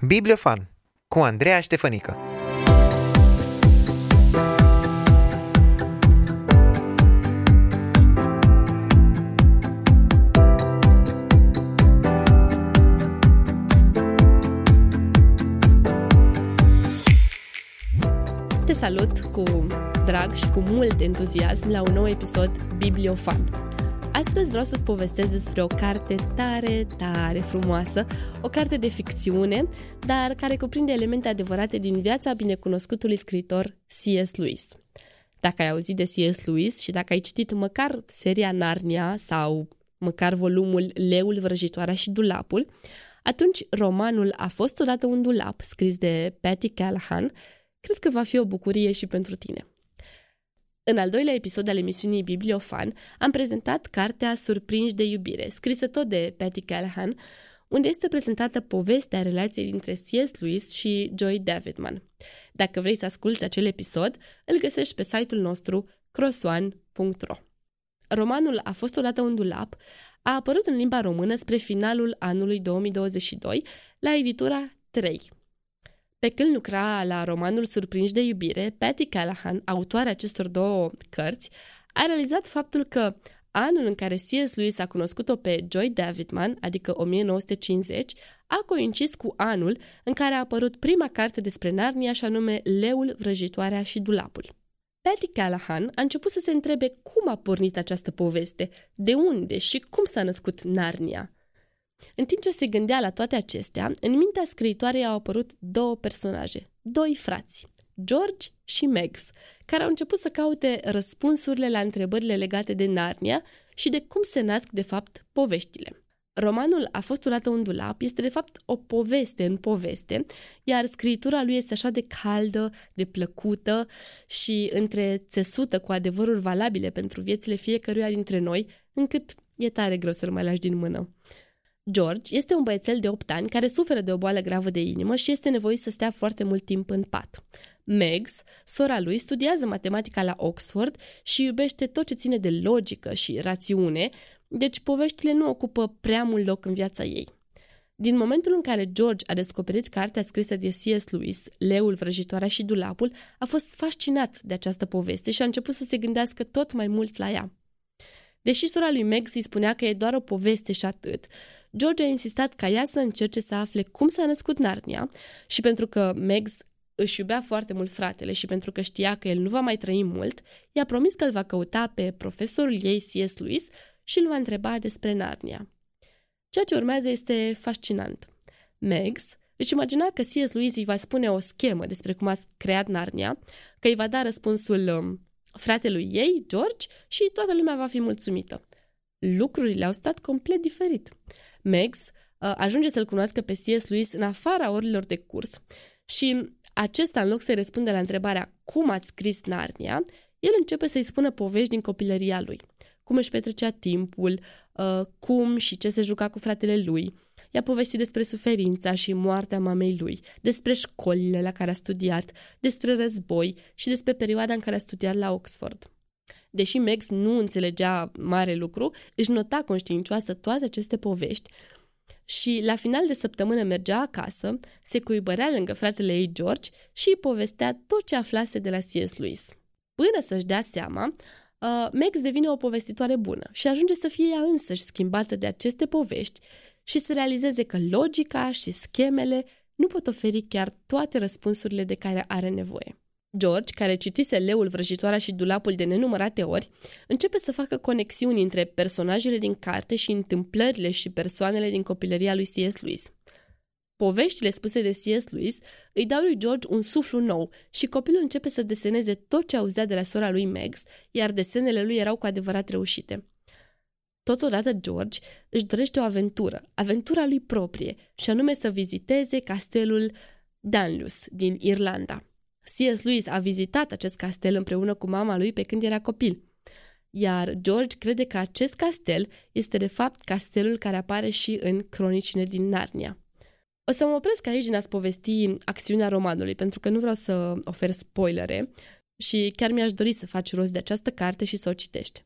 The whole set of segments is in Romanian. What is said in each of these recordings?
Bibliofan cu Andreea Ștefănică Te salut cu drag și cu mult entuziasm la un nou episod Bibliofan. Astăzi vreau să-ți povestesc despre o carte tare, tare frumoasă, o carte de ficțiune, dar care cuprinde elemente adevărate din viața binecunoscutului scriitor C.S. Lewis. Dacă ai auzit de C.S. Lewis și dacă ai citit măcar seria Narnia sau măcar volumul Leul, Vrăjitoarea și Dulapul, atunci romanul A fost odată un dulap, scris de Patty Callahan, cred că va fi o bucurie și pentru tine. În al doilea episod al emisiunii Bibliofan am prezentat cartea Surprinși de iubire, scrisă tot de Patty Callahan, unde este prezentată povestea relației dintre C.S. Lewis și Joy Davidman. Dacă vrei să asculți acel episod, îl găsești pe site-ul nostru crossone.ro. Romanul A fost odată un dulap a apărut în limba română spre finalul anului 2022 la editura 3. Pe când lucra la romanul Surprinși de iubire, Patty Callahan, autoarea acestor două cărți, a realizat faptul că anul în care C.S. Lewis a cunoscut-o pe Joy Davidman, adică 1950, a coincis cu anul în care a apărut prima carte despre Narnia și anume Leul, Vrăjitoarea și Dulapul. Patty Callahan a început să se întrebe cum a pornit această poveste, de unde și cum s-a născut Narnia – în timp ce se gândea la toate acestea, în mintea scriitoarei au apărut două personaje, doi frați, George și Megs, care au început să caute răspunsurile la întrebările legate de Narnia și de cum se nasc, de fapt, poveștile. Romanul A fost odată un dulap este, de fapt, o poveste în poveste, iar scritura lui este așa de caldă, de plăcută și întrețesută cu adevăruri valabile pentru viețile fiecăruia dintre noi, încât e tare greu să-l mai lași din mână. George este un băiețel de 8 ani care suferă de o boală gravă de inimă și este nevoit să stea foarte mult timp în pat. Megs, sora lui, studiază matematica la Oxford și iubește tot ce ține de logică și rațiune, deci poveștile nu ocupă prea mult loc în viața ei. Din momentul în care George a descoperit cartea scrisă de C.S. Lewis, Leul, Vrăjitoarea și Dulapul, a fost fascinat de această poveste și a început să se gândească tot mai mult la ea. Deși sora lui Meg îi spunea că e doar o poveste și atât, George a insistat ca ea să încerce să afle cum s-a născut Narnia și pentru că Meg își iubea foarte mult fratele și pentru că știa că el nu va mai trăi mult, i-a promis că îl va căuta pe profesorul ei C.S. Lewis și îl va întreba despre Narnia. Ceea ce urmează este fascinant. Megs își imagina că C.S. Lewis îi va spune o schemă despre cum a creat Narnia, că îi va da răspunsul um, fratelui ei, George, și toată lumea va fi mulțumită. Lucrurile au stat complet diferit. Megs uh, ajunge să-l cunoască pe C.S. Lewis în afara orilor de curs și acesta, în loc să răspunde la întrebarea cum ați scris Narnia, el începe să-i spună povești din copilăria lui. Cum își petrecea timpul, uh, cum și ce se juca cu fratele lui, I-a povestit despre suferința și moartea mamei lui, despre școlile la care a studiat, despre război și despre perioada în care a studiat la Oxford. Deși Max nu înțelegea mare lucru, își nota conștiincioasă toate aceste povești și la final de săptămână mergea acasă, se cuibărea lângă fratele ei George și îi povestea tot ce aflase de la C.S. Lewis. Până să-și dea seama, uh, Max devine o povestitoare bună și ajunge să fie ea însăși schimbată de aceste povești și să realizeze că logica și schemele nu pot oferi chiar toate răspunsurile de care are nevoie. George, care citise Leul, Vrăjitoarea și Dulapul de nenumărate ori, începe să facă conexiuni între personajele din carte și întâmplările și persoanele din copilăria lui C.S. Lewis. Poveștile spuse de C.S. Lewis îi dau lui George un suflu nou și copilul începe să deseneze tot ce auzea de la sora lui Megs, iar desenele lui erau cu adevărat reușite. Totodată George își dorește o aventură, aventura lui proprie, și anume să viziteze castelul Danlus din Irlanda. C.S. Lewis a vizitat acest castel împreună cu mama lui pe când era copil. Iar George crede că acest castel este de fapt castelul care apare și în cronicile din Narnia. O să mă opresc aici din a-ți povesti acțiunea romanului, pentru că nu vreau să ofer spoilere și chiar mi-aș dori să faci rost de această carte și să o citești.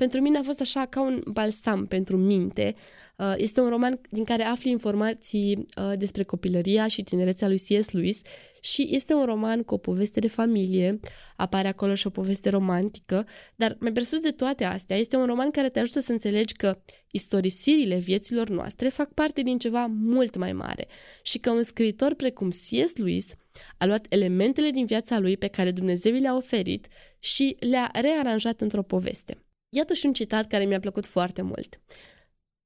Pentru mine a fost așa ca un balsam pentru minte. Uh, este un roman din care afli informații uh, despre copilăria și tinerețea lui C.S. Lewis și este un roman cu o poveste de familie, apare acolo și o poveste romantică, dar mai presus de toate astea, este un roman care te ajută să înțelegi că istorisirile vieților noastre fac parte din ceva mult mai mare și că un scriitor precum C.S. Lewis a luat elementele din viața lui pe care Dumnezeu le-a oferit și le-a rearanjat într-o poveste. Iată și un citat care mi-a plăcut foarte mult.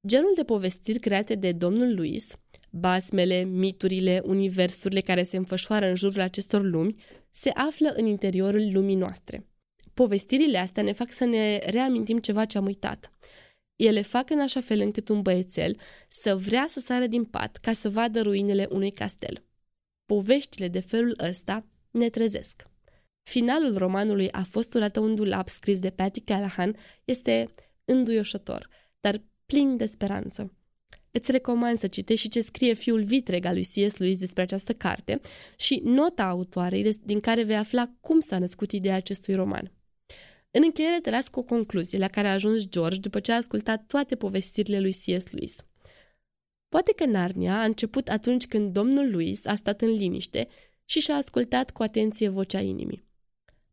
Genul de povestiri create de domnul Luis, basmele, miturile, universurile care se înfășoară în jurul acestor lumi, se află în interiorul lumii noastre. Povestirile astea ne fac să ne reamintim ceva ce am uitat. Ele fac în așa fel încât un băiețel să vrea să sară din pat ca să vadă ruinele unui castel. Poveștile de felul ăsta ne trezesc. Finalul romanului A fost odată un dulap scris de Patty Callahan este înduioșător, dar plin de speranță. Îți recomand să citești și ce scrie fiul vitreg al lui C.S. Lewis despre această carte și nota autoarei din care vei afla cum s-a născut ideea acestui roman. În încheiere te las cu o concluzie la care a ajuns George după ce a ascultat toate povestirile lui C.S. Lewis. Poate că Narnia a început atunci când domnul Louis a stat în liniște și și-a ascultat cu atenție vocea inimii.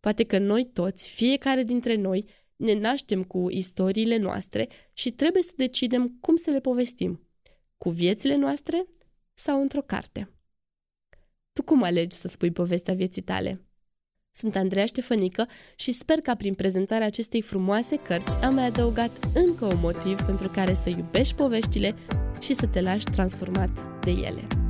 Poate că noi toți, fiecare dintre noi, ne naștem cu istoriile noastre și trebuie să decidem cum să le povestim. Cu viețile noastre sau într-o carte. Tu cum alegi să spui povestea vieții tale? Sunt Andreea Ștefănică și sper că prin prezentarea acestei frumoase cărți am mai adăugat încă un motiv pentru care să iubești poveștile și să te lași transformat de ele.